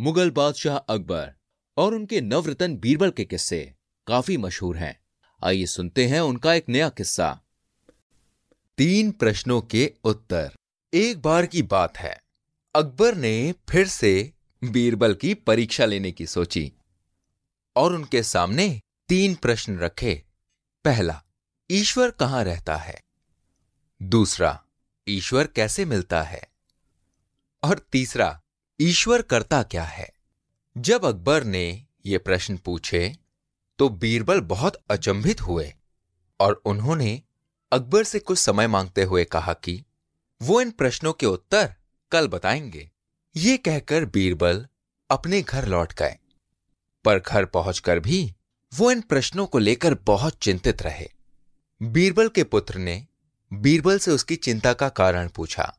मुगल बादशाह अकबर और उनके नवरतन बीरबल के किस्से काफ़ी मशहूर हैं। आइए सुनते हैं उनका एक नया किस्सा। तीन प्रश्नों के उत्तर। एक बार की बात है। अकबर ने फिर से बीरबल की परीक्षा लेने की सोची और उनके सामने तीन प्रश्न रखे। पहला, ईश्वर कहाँ रहता है? दूसरा, ईश्वर कैसे मिलता है? और तीसरा ईश्वर करता क्या है? जब अकबर ने ये प्रश्न पूछे तो बीरबल बहुत अचंभित हुए और उन्होंने अकबर से कुछ समय मांगते हुए कहा कि, वो इन प्रश्नों के उत्तर कल बताएँगे। ये कहकर बीरबल अपने घर लौट गए। पर घर पहुंचकर भी वो इन प्रश्नों को लेकर बहुत चिंतित रहे। बीरबल के पुत्र ने, बीरबल से उसकी चिंता का कारण पूछा।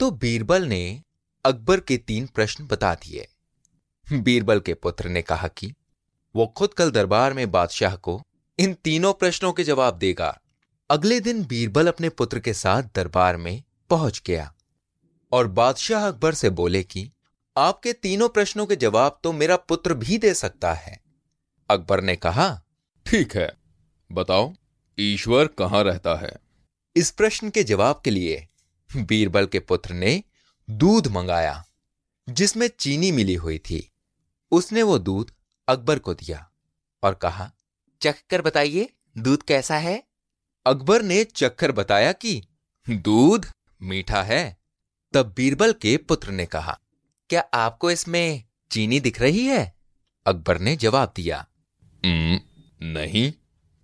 तो बीरबल ने अकबर के तीन प्रश्न बता दिए। बीरबल के पुत्र ने कहा कि वो खुद कल दरबार में बादशाह को इन तीनों प्रश्नों के जवाब देगा। अगले दिन बीरबल अपने पुत्र के साथ दरबार में पहुँच गया और बादशाह अकबर से बोले कि आपके तीनों प्रश्नों के जवाब तो मेरा पुत्र भी दे सकता है। अकबर ने कहा ठीक है। बताओ ईश्वर कहाँ रहता है? इस प्रश्न के जवाब के लिए बीरबल के पुत्र ने दूध मंगाया जिसमें चीनी मिली हुई थी। उसने वो दूध अकबर को दिया और कहा चख कर बताइए दूध कैसा है? अकबर ने चखकर बताया कि दूध मीठा है। तब बीरबल के पुत्र ने कहा क्या आपको इसमें चीनी दिख रही है? अकबर ने जवाब दिया "हम्म, नहीं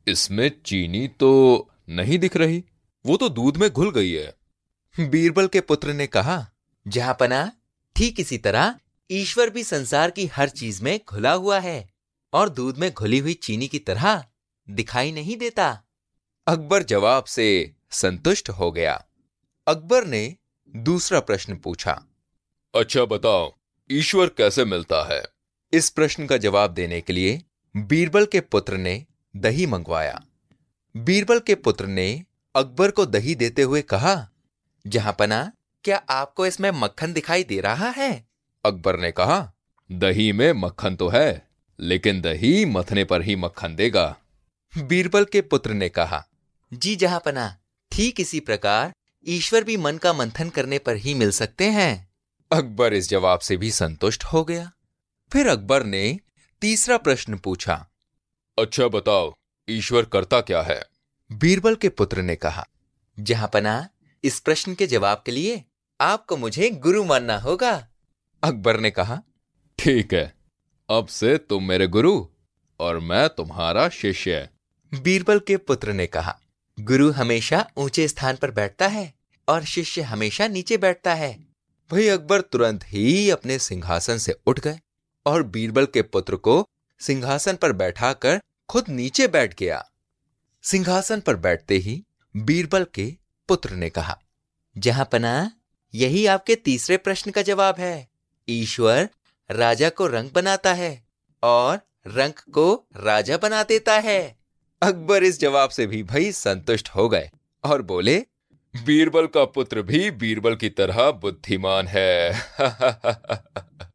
इसमें चीनी तो नहीं दिख रही वो तो दूध में घुल गई है। बीरबल के पुत्र ने कहा जहाँ पना ठीक इसी तरह ईश्वर भी संसार की हर चीज़ में घुला हुआ है और दूध में घुली हुई चीनी की तरह दिखाई नहीं देता। अकबर जवाब से संतुष्ट हो गया। अकबर ने दूसरा प्रश्न पूछा। अच्छा बताओ ईश्वर कैसे मिलता है? इस प्रश्न का जवाब देने के लिए बीरबल के पुत्र ने दही मंगवाया। बीरबल के पुत्र ने अकबर को दही देते हुए कहा जहाँ पना क्या आपको इसमें मक्खन दिखाई दे रहा है? अकबर ने कहा दही में मक्खन तो है लेकिन दही मथने पर ही मक्खन देगा। बीरबल के पुत्र ने कहा जी जहाँ पना ठीक इसी प्रकार ईश्वर भी मन का मंथन करने पर ही मिल सकते हैं। अकबर इस जवाब से भी संतुष्ट हो गया। फिर अकबर ने तीसरा प्रश्न पूछा अच्छा बताओ ईश्वर करता क्या है? बीरबल के पुत्र ने कहा जहाँ पना इस प्रश्न के जवाब के लिए आपको मुझे गुरु मानना होगा। अकबर ने कहा ठीक है अब से तुम मेरे गुरु और मैं तुम्हारा शिष्य बीरबल के पुत्र ने कहा गुरु हमेशा ऊँचे स्थान पर बैठता है और शिष्य हमेशा नीचे बैठता है। भाई अकबर तुरंत ही अपने सिंहासन से उठ गए और बीरबल के पुत्र को सिंहासन पर बैठाकर खुद नीचे बैठ गया। सिंहासन पर बैठते ही बीरबल के पुत्र ने कहा जहाँ पना यही आपके तीसरे प्रश्न का जवाब है। ईश्वर राजा को रंग बनाता है और रंग को राजा बना देता है। अकबर इस जवाब से भी भाई संतुष्ट हो गए और बोले, बीरबल का पुत्र भी बीरबल की तरह बुद्धिमान है।